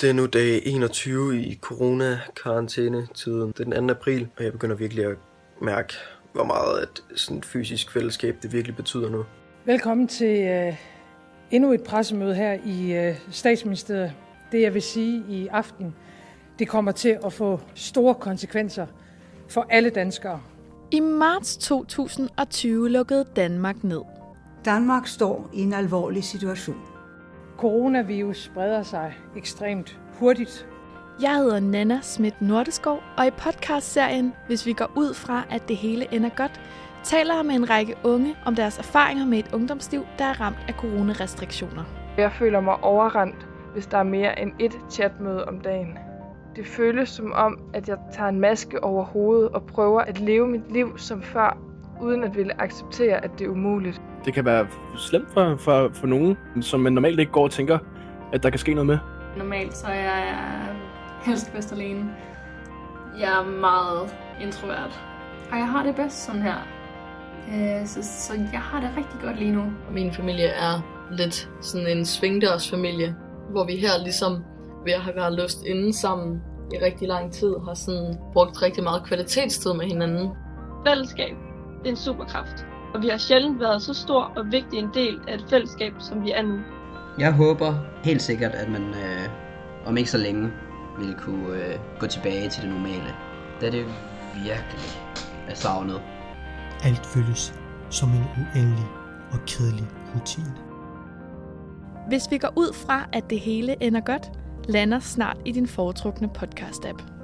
Det er nu dag 21 i corona-karantæne-tiden. Det er den 2. april, og jeg begynder virkelig at mærke, hvor meget at sådan et fysisk fællesskab det virkelig betyder nu. Velkommen til uh, endnu et pressemøde her i uh, statsministeriet. Det jeg vil sige i aften, det kommer til at få store konsekvenser for alle danskere. I marts 2020 lukkede Danmark ned. Danmark står i en alvorlig situation. Coronavirus spreder sig ekstremt hurtigt. Jeg hedder Nana Schmidt Nordeskov, og i podcastserien Hvis vi går ud fra, at det hele ender godt, taler jeg med en række unge om deres erfaringer med et ungdomsliv, der er ramt af coronarestriktioner. Jeg føler mig overrendt, hvis der er mere end ét chatmøde om dagen. Det føles som om, at jeg tager en maske over hovedet og prøver at leve mit liv som før, uden at ville acceptere, at det er umuligt. Det kan være slemt for, for, for nogen, som man normalt ikke går og tænker, at der kan ske noget med. Normalt så er jeg helst bedst alene. Jeg er meget introvert. Og jeg har det bedst sådan her. Øh, så, så jeg har det rigtig godt lige nu. Min familie er lidt sådan en svingdørsfamilie, hvor vi her ligesom ved at have været løst inde sammen i rigtig lang tid, har sådan brugt rigtig meget kvalitetstid med hinanden. Fællesskab, det er en superkraft. Og vi har sjældent været så stor og vigtig en del af et fællesskab, som vi er nu. Jeg håber helt sikkert, at man øh, om ikke så længe vil kunne øh, gå tilbage til det normale. Da det virkelig er savnet. Alt føles som en uendelig og kedelig rutine. Hvis vi går ud fra, at det hele ender godt, lander snart i din foretrukne podcast-app.